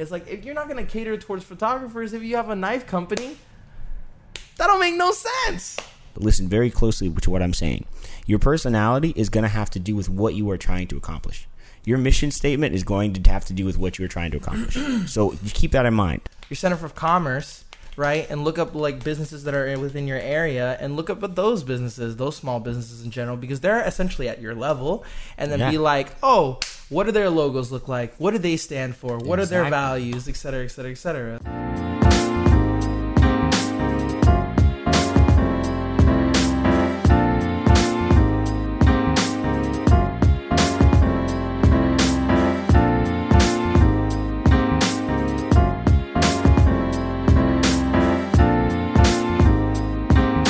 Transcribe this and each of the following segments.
It's like if you're not gonna cater towards photographers, if you have a knife company, that don't make no sense. But listen very closely to what I'm saying. Your personality is going to have to do with what you are trying to accomplish. Your mission statement is going to have to do with what you are trying to accomplish. so you keep that in mind. Your Center for Commerce, right? And look up like businesses that are within your area, and look up at those businesses, those small businesses in general, because they're essentially at your level. And then Yeah. be like, oh, what do their logos look like? What do they stand for? What are their values, et cetera, et cetera, et cetera.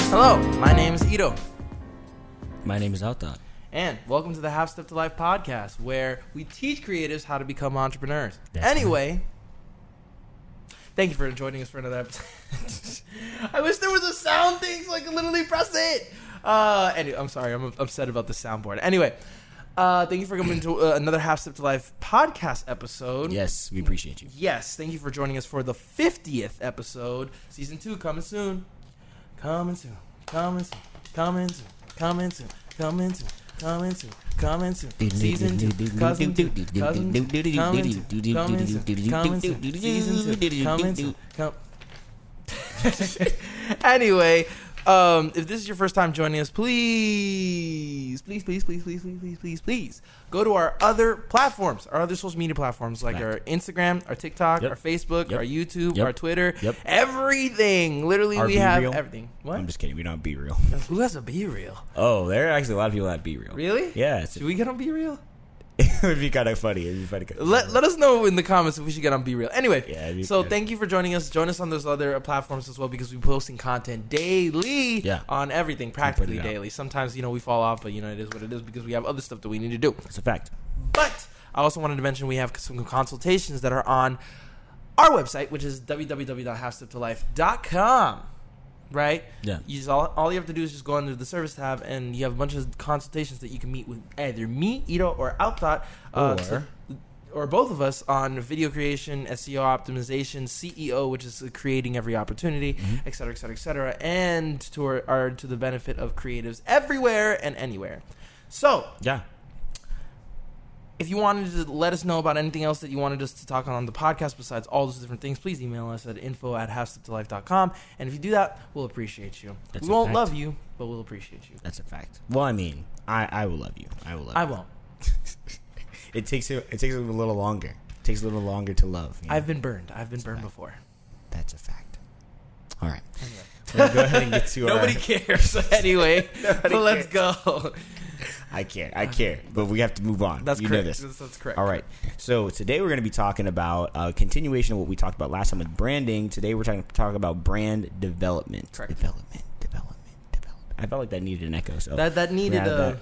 Hello, my name is I'RO. My name is Outthought. And welcome to the Half Step to Life podcast, where we teach creatives how to become entrepreneurs. That's anyway, thank you for joining us for another episode. I wish there was a sound thing so I could literally press it. Uh, anyway, I'm sorry, I'm upset about the soundboard. Anyway, uh, thank you for coming to uh, another Half Step to Life podcast episode. Yes, we appreciate you. Yes, thank you for joining us for the 50th episode. Season 2 coming soon. Coming soon. Coming soon. Coming soon. Coming soon. Coming soon. Coming soon. Coming soon. Season 2. Cousin 2. Cousin 2. Coming soon. Coming soon. Coming soon. Season 2. Coming soon. Com- anyway, um, if this is your first time joining us, please, please, please, please, please, please, please, please, please, go to our other platforms, our other social media platforms like Right. our Instagram, our TikTok, Yep. our Facebook, Yep. our YouTube, Yep. our Twitter, Yep. everything. Literally, Our we have Real? everything. What? I'm just kidding. We don't be real. Who has a BeReal? Oh, there are actually a lot of people that be real. Really? Yeah, Should we get on BeReal? it would be kind of funny. It'd be funny. Let, let us know in the comments if we should get on BeReal. Anyway, Yeah, so good. thank you for joining us. Join us on those other platforms as well because we're posting content daily Yeah. on everything, practically out. daily. Sometimes, you know, we fall off, but, you know, it is what it is because we have other stuff that we need to do. It's a fact. But I also wanted to mention we have some consultations that are on our website, which is www.halfsteptolife.com. Right? Yeah. You just all, all you have to do is just go under the service tab, and you have a bunch of consultations that you can meet with either me, I'RO, or Outthought, uh, Or- to- or both of us on video creation, SEO optimization, CEO, which is creating every opportunity, et cetera, et cetera, et cetera, and to our, our to the benefit of creatives everywhere and anywhere. So, Yeah. If you wanted to let us know about anything else that you wanted us to talk on on the podcast besides all those different things, please email us at info at halfsteptolife.com. And if you do that, we'll appreciate you. That's we won't fact. love you, but we'll appreciate you. That's a fact. Well, I mean, I, I will love you. I will love I you. won't. It takes a, it takes a little longer. It takes a little longer to love. you know? I've been burned. I've been burned before. That's a fact. All right. Anyway. Gonna go ahead and get to it. Nobody our. cares. anyway, Nobody so let's go. I care. I care. But we have to move on. That's you correct. know this. That's, that's correct. All right. So today we're going to be talking about a continuation of what we talked about last time with branding. Today we're talking talk about brand development. Correct. Development. Development. Development. I felt like that needed an echo. So That that needed a. that-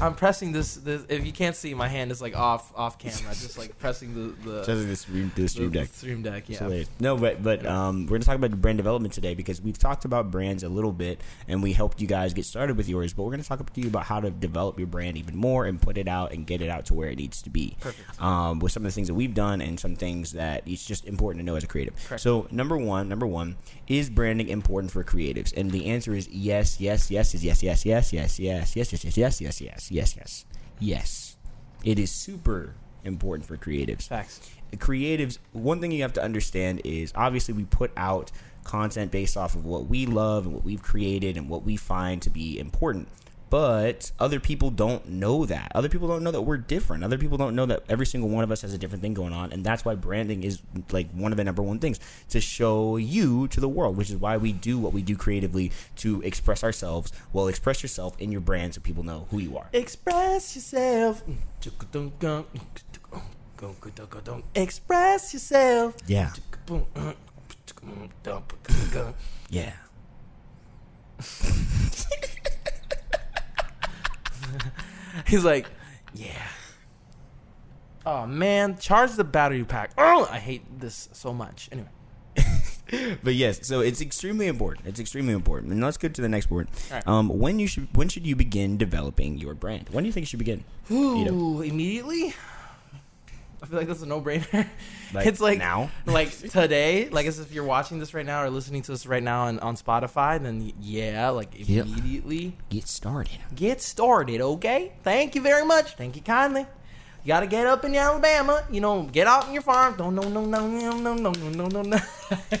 I'm pressing this, this. If you can't see, my hand is like off off camera, just like pressing the the, this stream, this stream the deck. stream deck. Yeah. hilarious. No, but but um, we're gonna talk about brand development today because we've talked about brands a little bit and we helped you guys get started with yours. But we're gonna talk to you about how to develop your brand even more and put it out and get it out to where it needs to be. Perfect. Um, with some of the things that we've done and some things that it's just important to know as a creative. Correct. So number one, number one is branding important for creatives, and the answer is yes, yes, yes, is yes, yes, yes, yes, yes, yes, yes, yes, yes, yes, yes, yes, yes, yes. It is super important for creatives Facts. creatives one thing you have to understand is obviously we put out content based off of what we love and what we've created and what we find to be important but other people don't know that. Other people don't know that we're different. Other people don't know that every single one of us has a different thing going on and that's why branding is like one of the number one things to show you to the world which is why we do what we do creatively to express ourselves. Well express yourself in your brand so people know who you are. Express yourself. Express yourself. yeah. Yeah He's like, yeah. Oh man, charge the battery pack. Oh, I hate this so much. Anyway, but yes, so it's extremely important. It's extremely important. And let's go to the next word. Alright. Um, when you should when should you begin developing your brand? When do you think you should begin? Ooh, immediately. I feel like that's a no brainer. Like, it's like now? like today, like as if you're watching this right now or listening to this right now on, on Spotify, then yeah, like Yep. immediately Get started. get started, okay? Thank you very much. Thank you kindly. You gotta get up in Alabama, you know, get out in your farm. No, no, no, no, no, no, no, no, no, no. I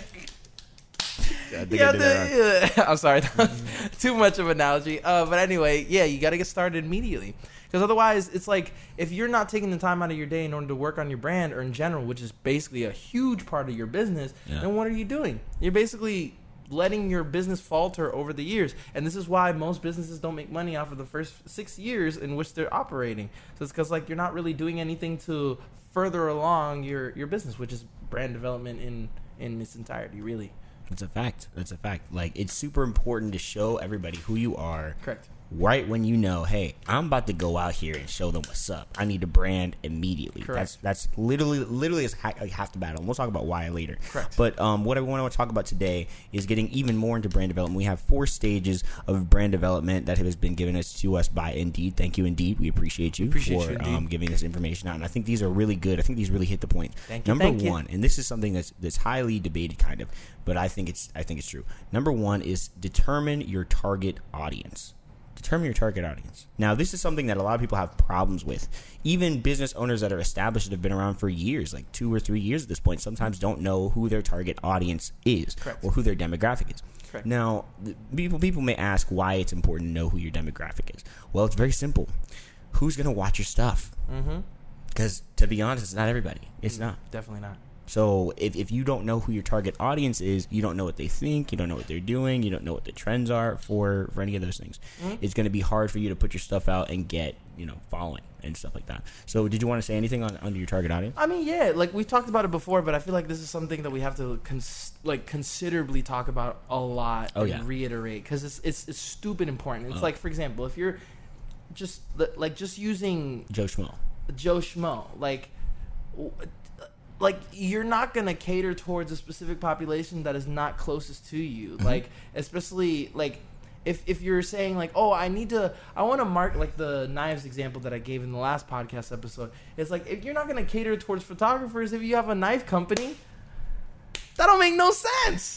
Yeah, I wrong. the, I'm sorry, that was too much of an analogy. Uh, but anyway, yeah, you got to get started immediately because otherwise, it's like if you're not taking the time out of your day in order to work on your brand or in general, which is basically a huge part of your business, Yeah. then what are you doing? You're basically letting your business falter over the years, and this is why most businesses don't make money off of the first six years in which they're operating. So it's because like you're not really doing anything to further along your your business, which is brand development in in its entirety, really. It's a fact. That's a fact. Like it's super important to show everybody who you are Correct. Right when you know, hey, I'm about to go out here and show them what's up. I need to brand immediately. Correct. That's that's literally literally is ha- like half the battle. And we'll talk about why later. Correct. But um, what I want to talk about today is getting even more into brand development. We have four stages of brand development that has been given us to us by Indeed. Thank you, Indeed. We appreciate you Appreciate for you, um, giving this information out. And I think these are really good. I think these really hit the point. Thank you, Number thank you. one, and this is something that's that's highly debated, kind of, but I think it's I think it's true. Number one is determine your target audience. Determine your target audience. Now, this is something that a lot of people have problems with. Even business owners that are established that have been around for years, like two or three years at this point, sometimes don't know who their target audience is Correct. or who their demographic is. Correct. Now, people people may ask why it's important to know who your demographic is. Well, it's very simple. Who's going to watch your stuff? Mm-hmm. Because to be honest, it's not everybody. It's not. Definitely not. So if, if you don't know who your target audience is, you don't know what they think, you don't know what they're doing, you don't know what the trends are for for any of those things. Mm-hmm. It's going to be hard for you to put your stuff out and get you know following and stuff like that. So did you want to say anything on under your target audience? I mean, yeah, like we've talked about it before, but I feel like this is something that we have to cons- like considerably talk about a lot Oh, and yeah. reiterate because it's, it's it's stupid important. It's Oh. like, for example, if you're just like just using Joe Schmo. Joe Schmo, like, like you're not gonna cater towards a specific population that is not closest to you. Mm-hmm. Like, especially like if if you're saying like, oh, I need to, I want to mark like the knives example that I gave in the last podcast episode. It's like if you're not gonna cater towards photographers, if you have a knife company, that don't make no sense.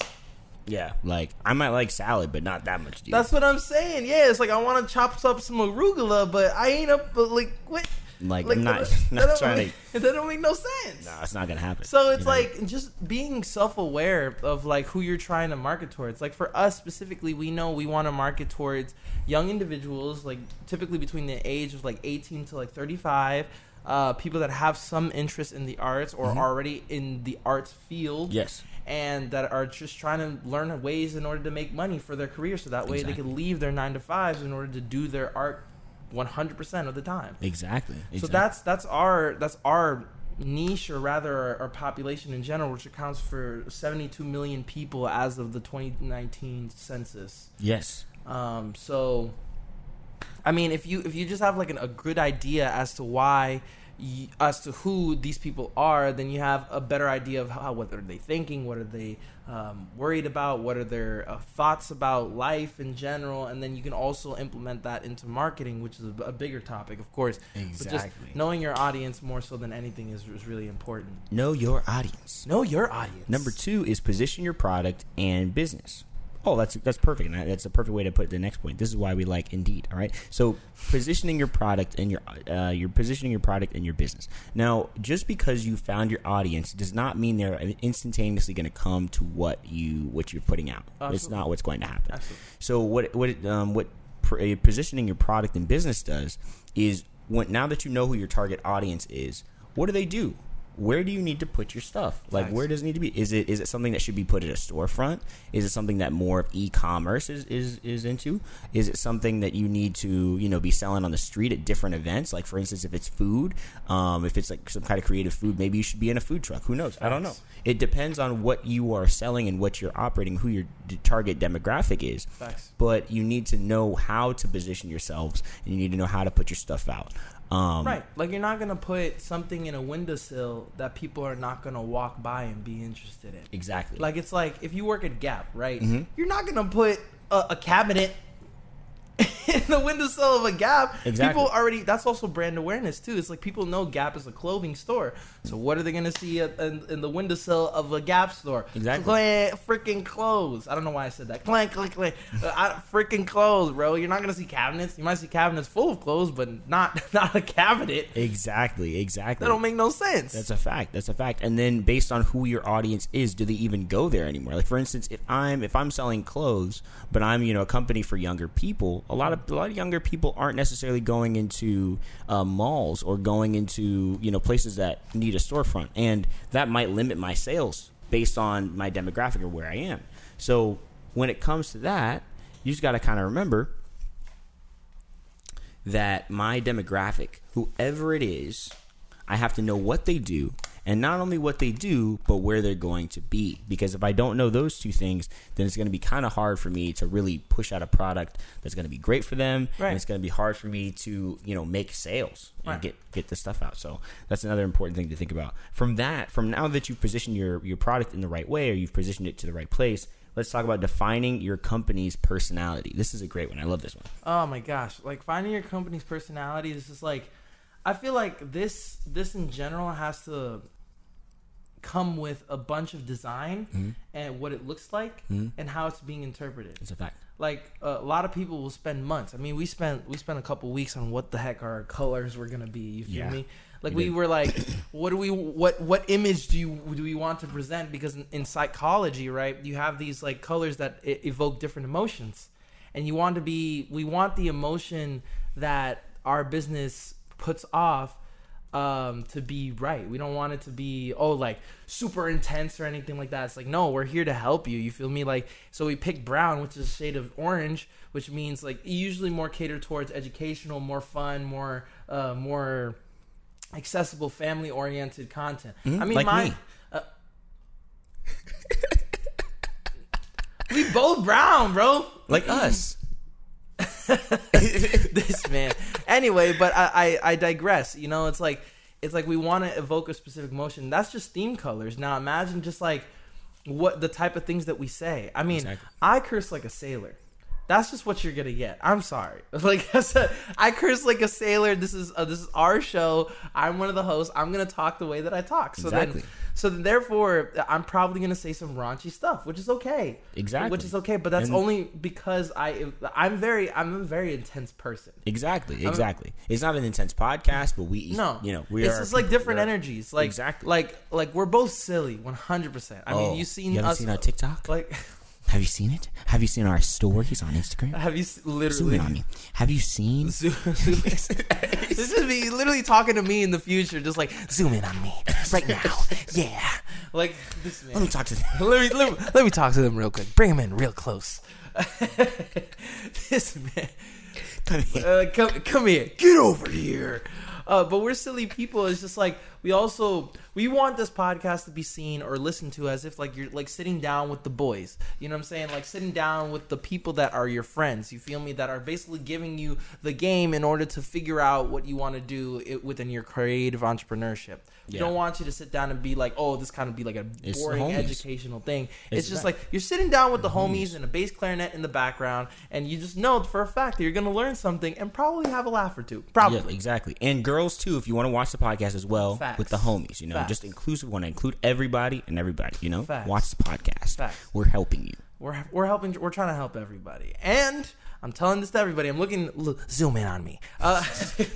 Yeah, like I might like salad, but not that much. Dude. That's what I'm saying. Yeah, it's like I want to chop up some arugula, but I ain't up. But like what? Like, like I'm not that- not trying make, to. That don't make no sense. No, it's not gonna happen. So it's you know? like just being self-aware of like who you're trying to market towards. Like for us specifically, we know we want to market towards young individuals, like typically between the age of like 18 to like 35. Uh, people that have some interest in the arts or Mhm. already in the arts field, yes, and that are just trying to learn ways in order to make money for their career, so that way they Exactly. can leave their nine to fives in order to do their art 100% of the time. exactly. So that's that's our that's our niche, or rather our, our population in general, which accounts for 72 million people as of the 2019 census. yes. Um, so, I mean, if you if you just have like an, a good idea as to why. Y- As to who these people are, then you have a better idea of how what are they thinking, what are they um, worried about, what are their uh, thoughts about life in general, and then you can also implement that into marketing, which is a, a bigger topic, of course. But just Exactly. knowing your audience more so than anything is, is really important. Know your audience. Know your audience. Number two is position your product and business. Oh, that's that's perfect. And that's a perfect way to put the next point. This is why we like Indeed. All right. So positioning your product and your uh, you're positioning your product and your business. Now, just because you found your audience does not mean they're instantaneously going to come to what you what you're putting out. It's not what's going to happen. Absolutely. So what what it, um, what pr- uh, positioning your product and business does is when now that you know who your target audience is, what do they do? Where do you need to put your stuff? Like Facts. where does it need to be? Is it is it something that should be put at a storefront? Is it something that more of e-commerce is, is is into? Is it something that you need to you know be selling on the street at different events? Like for instance, if it's food, um, if it's like some kind of creative food, maybe you should be in a food truck. Who knows? I don't know. It depends on what you are selling and what you're operating, who your target demographic is Facts. but you need to know how to position yourselves and you need to know how to put your stuff out. Um, Right. Like you're not gonna put something in a windowsill that people are not gonna walk by and be interested in. Exactly. Like it's like if you work at Gap, right? Mhm. You're not gonna put a, a cabinet in the windowsill of a Gap, Exactly. people already. That's also brand awareness too. It's like people know Gap is a clothing store. So what are they gonna see in, in the windowsill of a Gap store? Exactly. Clank, freaking clothes. I don't know why I said that. Clank, clank, clank. Uh, freaking clothes, bro. You're not gonna see cabinets. You might see cabinets full of clothes, but not not a cabinet. Exactly, exactly. That don't make no sense. That's a fact. That's a fact. And then based on who your audience is, do they even go there anymore? Like for instance, if I'm if I'm selling clothes, but I'm you know a company for younger people, a lot of a lot of younger people aren't necessarily going into uh, malls or going into you know places that need a storefront, and that might limit my sales based on my demographic or where I am. So when it comes to that, you just got to kind of remember that my demographic, whoever it is, I have to know what they do, and not only what they do, but where they're going to be. Because if I don't know those two things, then it's going to be kind of hard for me to really push out a product that's going to be great for them, Right. and it's going to be hard for me to you know make sales and Right. get get the stuff out. So that's another important thing to think about. From that, from now that you've positioned your your product in the right way, or you've positioned it to the right place. Let's talk about defining your company's personality. This is a great one. I love this one. Oh my gosh! Like finding your company's personality this is just like, I feel like this this in general has to come with a bunch of design Mm-hmm. and what it looks like and how it's being interpreted. It's a fact. Like a lot of people will spend months. I mean, we spent we spent a couple weeks on what the heck our colors were gonna be. You feel Yeah. me? Like We were like, what do we what what image do you do we want to present? Because in, in psychology, right, you have these like colors that evoke different emotions, and you want to be we want the emotion that our business puts off um to be right. We don't want it to be oh like super intense or anything like that. It's like no we're here to help you. You feel me? Like so we picked brown which is a shade of orange which means like usually more catered towards educational more fun more uh more accessible family oriented content i mean like my me. uh, we both brown bro. Like us. this man. Anyway, but I, I I digress. You know, it's like it's like we want to evoke a specific emotion. That's just theme colors. Now imagine just like what the type of things that we say. I mean, Exactly. I curse like a sailor. That's just what you're gonna get. I'm sorry. Like I said, I curse like a sailor. This is uh, this is our show. I'm one of the hosts. I'm gonna talk the way that I talk. So Exactly. then, so then therefore, I'm probably gonna say some raunchy stuff, which is okay. Exactly. Which is okay, but that's And- only because I I'm very I'm a very intense person. Exactly, exactly. It's not an intense podcast, but we, No, you know, we it's are just like different energies. Like Exactly. like like we're both silly, one hundred percent. I Oh, mean, you seen you haven't us seen our TikTok? Like, Have you seen it? Have you seen our stories on Instagram? have you s- Zoom literally? in on me. Have you seen? Zoom this is me literally talking to me in the future, just like zoom in on me right now. Yeah, like this man. Let me talk to them. let me, let me let me talk to them real quick. Bring them in real close. this man. Come here. Uh, come, come here. Get over here. Uh, but we're silly people. It's just like we also we want this podcast to be seen or listened to as if like you're like sitting down with the boys. You know what I'm saying? Like sitting down with the people that are your friends. You feel me? That are basically giving you the game in order to figure out what you want to do it, within your creative entrepreneurship. We don't want you to sit down and be like, oh, this kind of be like a It's boring educational thing. It's, It's just that. like you're sitting down with the homies and a bass clarinet in the background, and you just know for a fact that you're going to learn something and probably have a laugh or two. Probably. Yeah, exactly. And girls too, if you want to watch the podcast as well Facts. with the homies, you know, Facts. just inclusive. Want to include everybody and everybody. You know, Facts. watch the podcast. We're helping you. We're we're helping. We're trying to help everybody, and I'm telling this to everybody. I'm looking. Look, zoom in on me. Uh,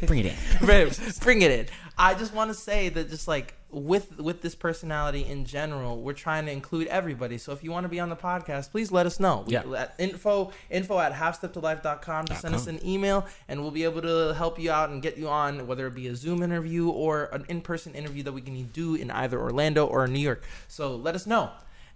Bring it in. bring it in. I just want to say that just like with with this personality in general, we're trying to include everybody. So if you want to be on the podcast, please let us know. We- Yeah. at info info at halfsteptolife.com. Just send us uh-huh. an email and we'll be able to help you out and get you on whether it be a Zoom interview or an in person interview that we can do in either Orlando or New York. So let us know.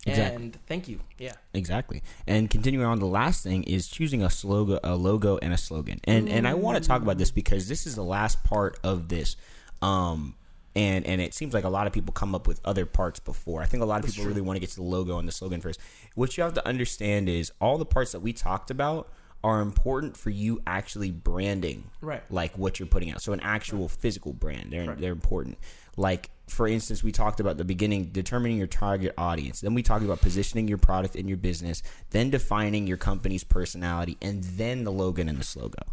Exactly. And thank you. Yeah. Exactly. And continuing on, the last thing is choosing a slogan, a logo, and a slogan. And and I want to talk about this because this is the last part of this. Um, and and it seems like a lot of people come up with other parts before. I think a lot of people really want to get to the logo and the slogan first. What you have to understand is all the parts that we talked about are important for you actually branding Right. like what you're putting out. So an actual physical brand, they're Right. they're important. Like for instance, we talked about the beginning, determining your target audience. Then we talked about positioning your product in your business, then defining your company's personality, and then the logo and the slogan.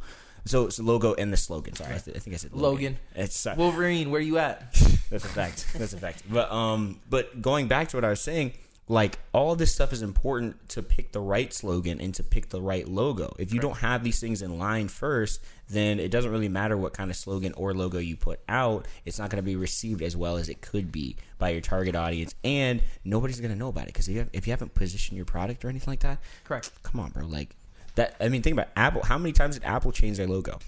So, so logo and the slogan. Sorry, I, th- I think I said Logan. Logan. It's sorry. Wolverine, where you at? That's a fact. That's a fact. But um, but going back to what I was saying, like all this stuff is important to pick the right slogan and to pick the right logo. If you don't have these things in line first, then it doesn't really matter what kind of slogan or logo you put out. It's not going to be received as well as it could be by your target audience, and nobody's going to know about it because if if you haven't positioned your product or anything like that, Correct. come on, bro. Like that. I mean, think about Apple. How many times did Apple change their logo?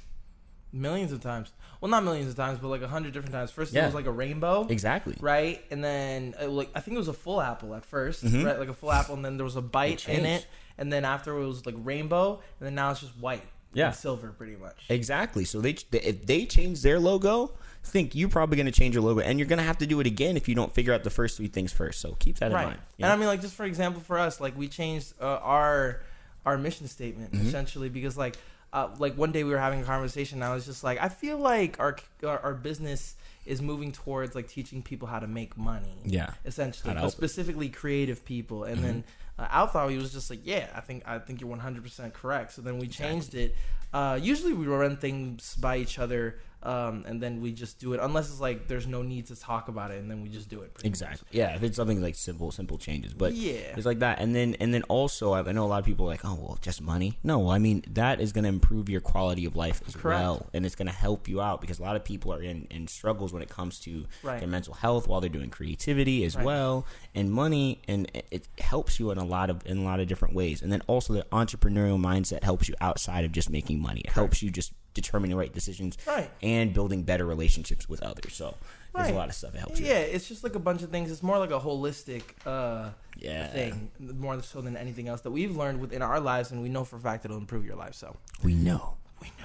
Millions of times. Well, not millions of times, but like a hundred different times. First, Yeah. it was like a rainbow. Exactly. right? And then uh, like I think it was a full apple at 1st Mhm. right? Like a full apple, and then there was a bite in it, and then after it was like rainbow, and then now it's just white, Yeah. and silver, pretty much. Exactly. So they if they change their logo, think you're probably going to change your logo, and you're going to have to do it again if you don't figure out the first three things first. So keep that in right. mind. And I mean, like just for example, for us, like we changed uh, our our mission statement Mm-hmm. essentially because like uh, like one day we were having a conversation, and I was just like, I feel like our our, our business is moving towards like teaching people how to make money. Yeah. essentially, but. Mm-hmm. specifically creative people. And then uh, Outthought he was just like, yeah, I think I think you're 100 percent correct. So then we changed it. Uh, usually we run things by each other, um, and then we just do it unless it's like there's no need to talk about it, and then we just do it. pretty much. Exactly. Yeah, if it's something like simple, simple changes, but Yeah. it's like that. And then, and then also, I know a lot of people are like, oh, well, just money. No, I mean that is going to improve your quality of life as Correct. well, and it's going to help you out because a lot of people are in, in struggles when it comes to Right. their mental health while they're doing creativity as Right. well, and money, and it- it helps you in a lot of in a lot of different ways. And then also the entrepreneurial mindset helps you outside of just making money. It helps you just determine the right decisions Right. and building better relationships with others. So there's Right. a lot of stuff that helps you. Yeah, it's just like a bunch of things. It's more like a holistic uh, Yeah. thing, more so than anything else that we've learned within our lives, and we know for a fact it'll improve your life. So We know.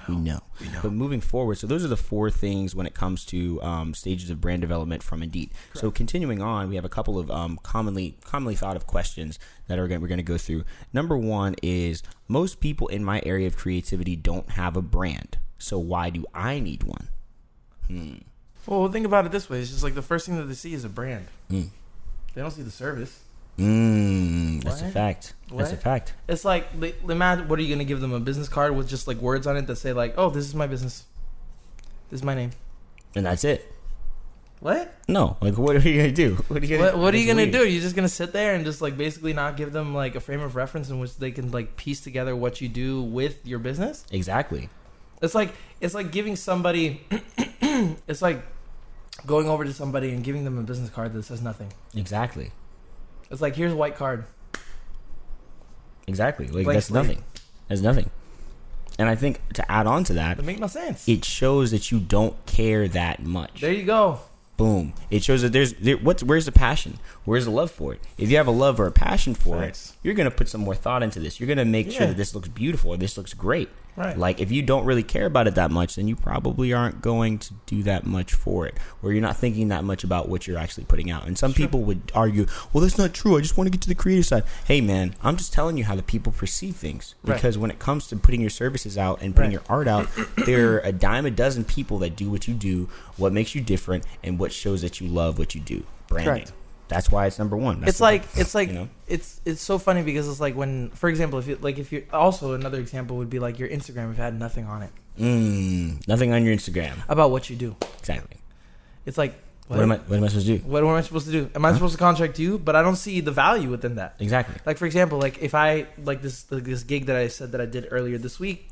We know. We know. But moving forward, so those are the four things when it comes to um, stages of brand development from Indeed. So continuing on, we have a couple of um, commonly commonly thought of questions that are gonna, we're going to go through. Number one is most people in my area of creativity don't have a brand. So why do I need one? Hmm. Well, think about it this way: it's just like the first thing that they see is a brand. Mm. They don't see the service. Mm, that's a What? fact. That's a fact. It's like, imagine what are you gonna give them a business card with just like words on it that say like, "Oh, this is my business. This is my name." And that's it. What? No, like what are you gonna do? What are you gonna? What, what are you gonna weird. do? You're just gonna sit there and just like basically not give them like a frame of reference in which they can like piece together what you do with your business. Exactly. It's like it's like giving somebody. it's like going over to somebody and giving them a business card that says nothing. Exactly. It's like here's a white card. Exactly. Like Blank that's slate. nothing. That's nothing. And I think to add on to that, it makes no sense. it shows that you don't care that much. There you go. Boom. It shows that there's there, what's where's the passion? Where's the love for it? If you have a love or a passion for Facts. it, you're gonna put some more thought into this. You're gonna make sure that this looks beautiful this looks great. Right. Like if you don't really care about it that much, then you probably aren't going to do that much for it, or you're not thinking that much about what you're actually putting out. And some people would argue, "Well, that's not true. I just want to get to the creative side." Hey, man, I'm just telling you how the people perceive things. Right. Because when it comes to putting your services out and putting Right. your art out, there are a dime a dozen people that do what you do, what makes you different, and what shows that you love what you do. Branding. Correct. That's why it's number one. That's it's like it's like you know? it's it's so funny because it's like when, for example, if you like if you also another example would be like your Instagram if it had nothing on it mm, nothing on your Instagram. about what you do. Exactly. It's like What, am I? What am I supposed to do? What am I supposed to do? Am I supposed to contract you? But I don't see the value within that. Exactly. Like for example, like if I like this like this gig that I said that I did earlier this week.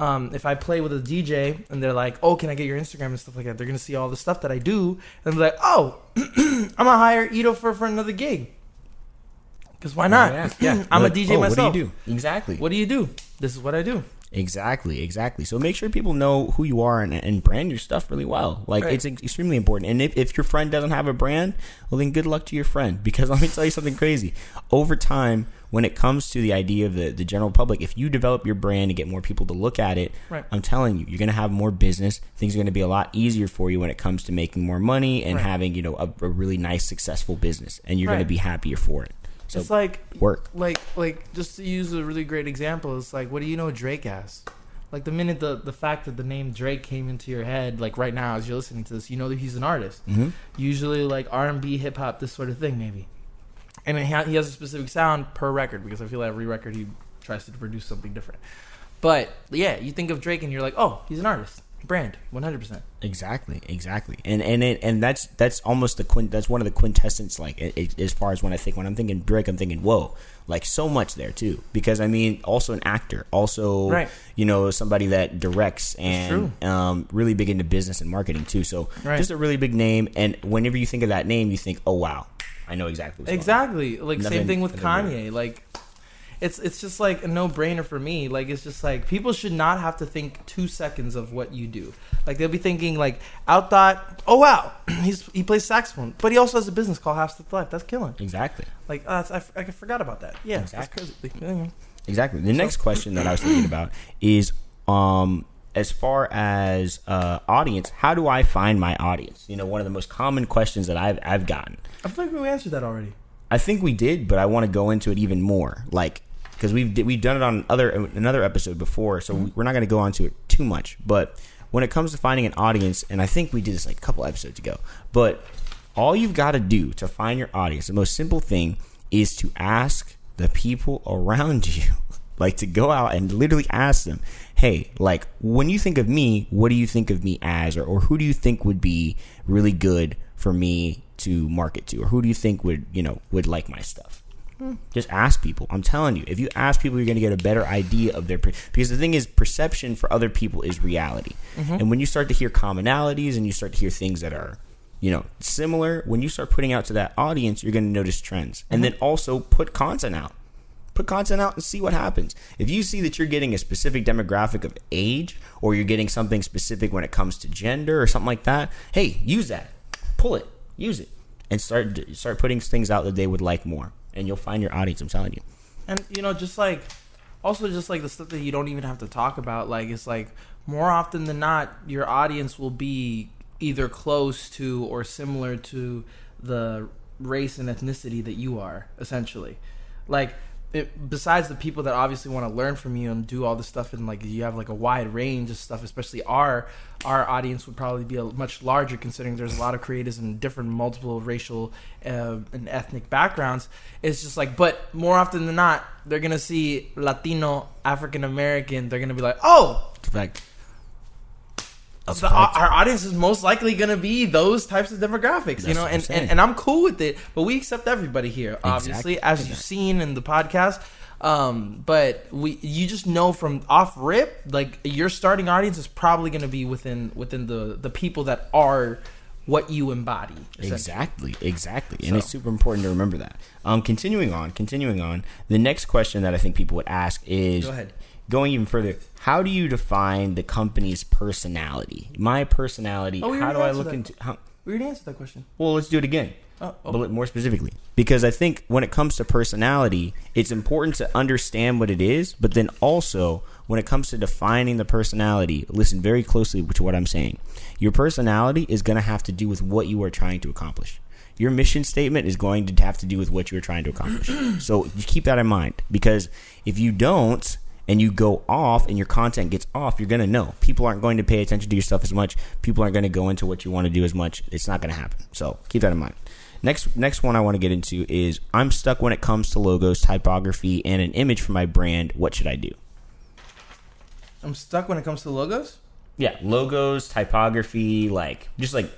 Um, if I play with a DJ and they're like, "Oh, can I get your Instagram and stuff like that?" They're gonna see all the stuff that I do, and they're like, "Oh, I'm gonna hire I'RO for for another gig." Because why not? Yeah, yeah. I'm Like, a DJ oh, myself. What do you do? Exactly. What do you do? This is what I do. Exactly, exactly. So make sure people know who you are and, and brand your stuff really well. Like Right. it's extremely important. And if, if your friend doesn't have a brand, well then good luck to your friend. Because let me tell you something crazy. Over time, when it comes to the idea of the, the general public, if you develop your brand and get more people to look at it, Right. I'm telling you, you're gonna have more business. Things are gonna be a lot easier for you when it comes to making more money and Right. having, you know, a, a really nice, successful business. And you're gonna be happier for it. So it's like work. like like just to use a really great example, it's like what do you know Drake as? Like the minute the the fact that the name Drake came into your head, like right now as you're listening to this, you know that he's an artist. Mm-hmm. Usually like R and B, hip hop, this sort of thing, maybe. And he ha- he has a specific sound per record because I feel like every record he tries to produce something different. But yeah, you think of Drake and you're like, oh, he's an artist, brand, one hundred percent. Exactly, exactly, and and it, and that's that's almost the quint. That's one of the quintessence. Like it, it- as far as when I think when I'm thinking Drake, I'm thinking whoa, like so much there too. Because I mean, also an actor, also Right. you know somebody that directs and um, really big into business and marketing too. So Right. just a really big name. And whenever you think of that name, you think, oh wow, I know exactly. What's going on. Exactly. Like Nothing- same thing with Kanye. Like it's it's just like a no brainer for me. Like it's just like people should not have to think two seconds of what you do. Like they'll be thinking like Outthought, oh wow, he's he plays saxophone, but he also has a business called Half Step Life. That's killing. Exactly. Like uh, that's, I, I forgot about that. Yeah, Exactly. that's crazy. Yeah. Exactly. The next question that I was thinking about is um as far as uh audience, how do I find my audience? You know, one of the most common questions that I've I've gotten. I feel like we answered that already. I think we did, but I want to go into it even more. Like because we've we've done it on other another episode before, so we're not going to go into it too much. But when it comes to finding an audience, and I think we did this like a couple episodes ago, but all you've got to do to find your audience, the most simple thing is to ask the people around you, like to go out and literally ask them, hey, like when you think of me, what do you think of me as, or, or who do you think would be really good for me to market to, or who do you think would you know would like my stuff? Hmm. Just ask people. I'm telling you, if you ask people, you're going to get a better idea of their. Per- because the thing is, perception for other people is reality. Mm-hmm. And when you start to hear commonalities and you start to hear things that are, you know, similar, when you start putting out to that audience, you're going to notice trends. And mm-hmm. then also put content out. Put content out and see what happens. If you see that you're getting a specific demographic of age, or you're getting something specific when it comes to gender or something like that, hey, use that. Pull it. Use it. And start start putting things out that they would like more and you'll find your audience. I'm telling you. And you know, just like also just like the stuff that you don't even have to talk about, like it's like more often than not, your audience will be either close to or similar to the race and ethnicity that you are, essentially. Like it, besides the people that obviously want to learn from you and do all this stuff and like you have like a wide range of stuff especially our our audience would probably be a much larger considering there's a lot of creators in different multiple racial uh, and ethnic backgrounds. It's just like but more often than not they're gonna see latino african american they're gonna be like oh Like, the, our, audience is most likely going to be those types of demographics, you know, and, and and I'm cool with it. But we accept everybody here, obviously, Exactly. as you've seen in the podcast. Um, but we, you just know from off rip, like your starting audience is probably going to be within within the the people that are what you embody. exactly, exactly, and So. it's super important to remember that. Um, continuing on, continuing on. The next question that I think people would ask is, Go ahead. Going even further, how do you define the company's personality? My personality. Oh, how do I look that. into? How, We already answered that question. well, let's do it again. Oh, oh. But more specifically, because I think when it comes to personality, it's important to understand what it is, but then also when it comes to defining the personality, listen very closely to what I'm saying. Your personality is going to have to do with what you are trying to accomplish. Your mission statement is going to have to do with what you are trying to accomplish. so you keep that in mind because if you don't and you go off and your content gets off, you're going to know. People aren't going to pay attention to your stuff as much. People aren't going to go into what you want to do as much. It's not going to happen. So keep that in mind. Next, next one I want to get into is I'm stuck when it comes to logos, typography, and an image for my brand. What should I do? I'm stuck when it comes to logos. Yeah, logos, typography, like just like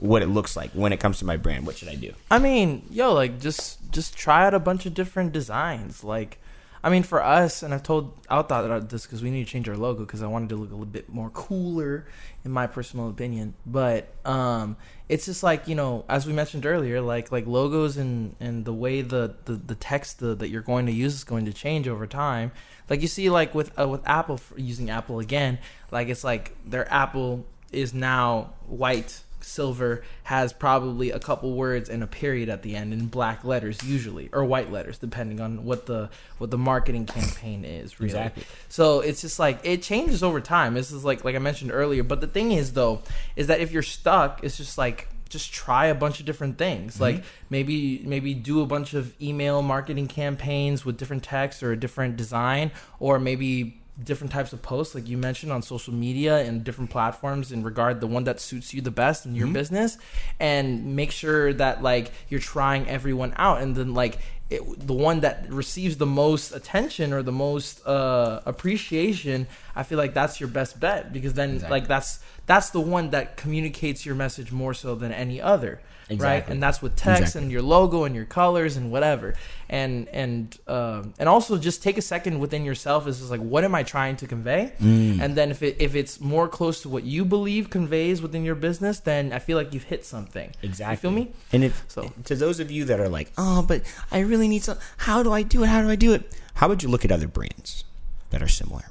what it looks like when it comes to my brand. What should I do? I mean, yo, like just just try out a bunch of different designs. Like, I mean, for us, and I've told Outthought about this because we need to change our logo because I wanted to look a little bit more cooler, in my personal opinion. But um, it's just like you know, as we mentioned earlier, like like logos and and the way the the, the text the, that you're going to use is going to change over time. Like you see, like with uh, with Apple using Apple again, like it's like their Apple is now white silver has probably a couple words and a period at the end in black letters usually or white letters depending on what the what the marketing campaign is really. Exactly. so it's just like it changes over time this is like like i mentioned earlier but the thing is though is that if you're stuck it's just like just try a bunch of different things mm-hmm. like maybe maybe do a bunch of email marketing campaigns with different text or a different design or maybe different types of posts, like you mentioned on social media and different platforms, in regard the one that suits you the best in your Mm-hmm. business, and make sure that like you're trying everyone out, and then like it, the one that receives the most attention or the most uh, appreciation, I feel like that's your best bet because then Exactly. like that's that's the one that communicates your message more so than any other. Right, and that's with text Exactly. and your logo and your colors and whatever, and and um, and also just take a second within yourself. Is just like, what am I trying to convey? Mm. And then if it if it's more close to what you believe conveys within your business, then I feel like you've hit something. Exactly. You feel me? And if So- to those of you that are like, oh, but I really need some. How do I do it? How do I do it? How would you look at other brands that are similar?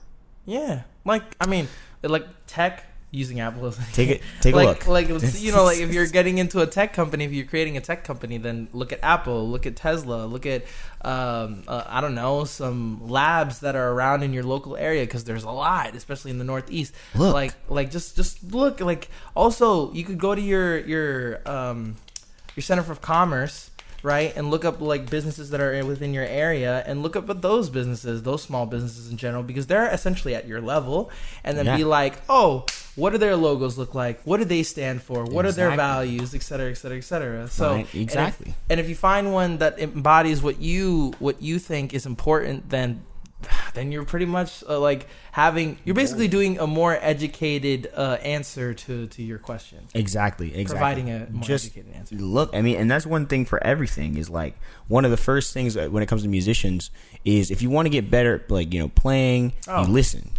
Yeah. Like I mean, like tech using Apple. as- Take it. Take like, a look. Like you know, like if you're getting into a tech company, if you're creating a tech company, then look at Apple, look at Tesla, look at um, uh, I don't know some labs that are around in your local area because there's a lot, especially in the Northeast. Look. Like like just just look. Like also you could go to your your um, your Center for Commerce. Right, and look up like businesses that are within your area, and look up at those businesses, those small businesses in general, because they're essentially at your level. And then Yeah. be like, oh, what do their logos look like? What do they stand for? What are their values, et cetera, et cetera, et cetera. So Right, and if- exactly. And if, you find one that embodies what you what you think is important, then then you're pretty much uh, like having you're basically doing a more educated uh, answer to to your question, Exactly. Exactly. providing a more Just educated answer. look i mean and that's one thing for everything is like one of the first things when it comes to musicians is if you want to get better like you know playing Oh. you listen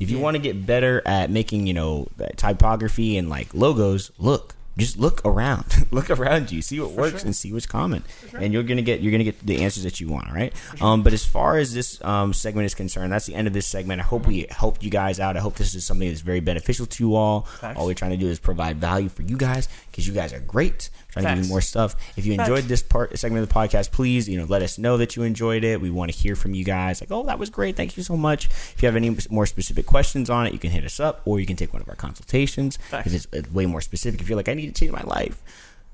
if you Yeah. want to get better at making you know typography and like logos look. Just look around. Look around you. See what works sure. and see what's common. And you're gonna get you're gonna get the answers that you want all right um but as far as this um segment is concerned that's the end of this segment. I hope we helped you guys out. I hope this is something that's very beneficial to you all. Facts. all we're trying to do is provide value for you guys because you guys are great. Trying to give Facts. you more stuff. If you Facts. enjoyed this part segment of the podcast please you know let us know that you enjoyed it. We want to hear from you guys. Like oh that was great. Thank you so much. If you have any more specific questions on it you can hit us up or you can take one of our consultations. Because it's, it's way more specific if you're like i need to change my life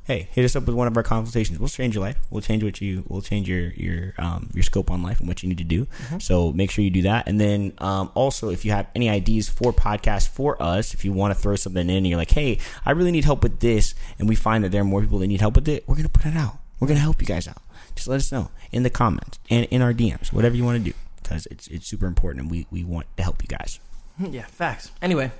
hey hit us up with one of our consultations. We'll change your life. We'll change what you we'll change your your um your scope on life and what you need to do. Mm-hmm. so make sure you do that. And then um also if you have any ideas for podcasts for us if you want to throw something in and you're like hey i really need help with this and we find that there are more people that need help with it we're gonna put it out. We're gonna help you guys out. Just let us know in the comments and in our dms whatever you want to do because it's it's super important and we we want to help you guys. Yeah, facts. Anyway,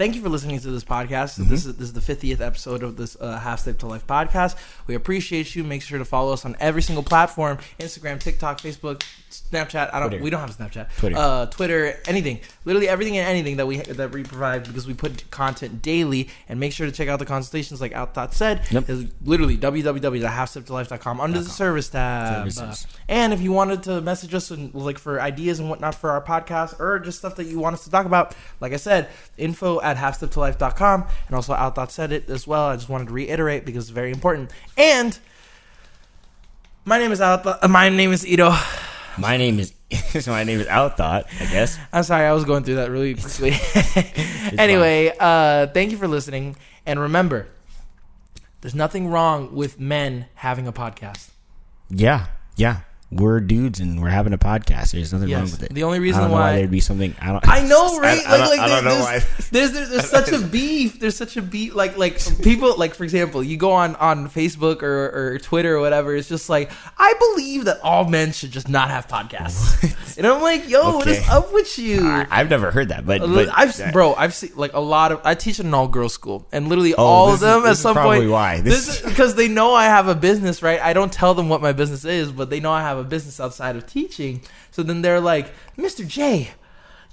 thank you for listening to this podcast. Mm-hmm. This is this is the fiftieth episode of this uh, Half Step to Life podcast. We appreciate you. Make sure to follow us on every single platform: Instagram, TikTok, Facebook, Snapchat. I don't. Twitter. We don't have Snapchat. Twitter. Uh, Twitter. Anything. Literally everything and anything that we that we provide because we put content daily. And make sure to check out the consultations, like Outthought said. Yep. Is literally www.halfsteptolife.com under the service tab. Uh, and if you wanted to message us and like for ideas and whatnot for our podcast or just stuff that you want us to talk about, like I said, info at halfsteptolife.com and also Outthought said it as well. I just wanted to reiterate because it's very important. And my name is Outthought. Uh, my name is I'RO. My name is my name is outthought i guess I'm sorry, I was going through that really quickly. anyway, uh, thank you for listening. And remember, there's nothing wrong with men having a podcast. Yeah, yeah. We're dudes and we're having a podcast. There's nothing wrong with it. The only reason know why- there'd be something. I don't. I know, right? I, I like, don't, like I don't know there's, why. there's, there's there's such a beef. There's such a beef. Like like people like for example, you go on on Facebook or, or Twitter or whatever. It's just like I believe that all men should just not have podcasts. and I'm like, yo, what is up with you? I, I've never heard that, but, but I've bro, I've seen like a lot of. I teach at an all girls school, and literally Oh, all of them is- at some probably point. why. This, This- is because they know I have a business, right? I don't tell them what my business is, but they know I have a business outside of teaching. So then they're like, "Mr. J,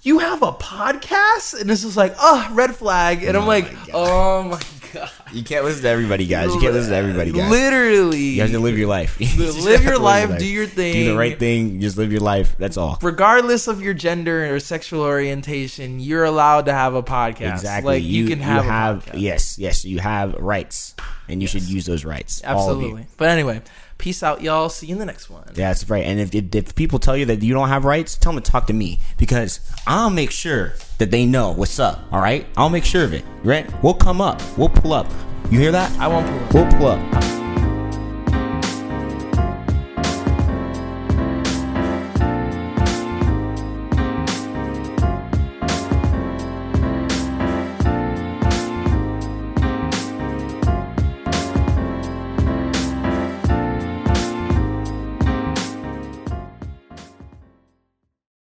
you have a podcast?" And it's just like, "Oh, red flag." And I'm Oh like, my God. "Oh my god." you can't listen to everybody, guys. You can't listen to everybody, guys. Literally, You have to live your life. You live have your to life, do your thing. Do the right thing. Just live your life. That's all. regardless of your gender or sexual orientation, you're allowed to have a podcast. Exactly. Like you, can have, a podcast. yes, yes. You have rights, and you should use those rights. You. Absolutely. But anyway, peace out, y'all. See you in the next one. Yeah, that's right. And if, if, if people tell you that you don't have rights, tell them to talk to me because I'll make sure that they know what's up. All right, I'll make sure of it. Right? We'll come up. We'll pull up. You hear that? I won't pull up. We'll pull up.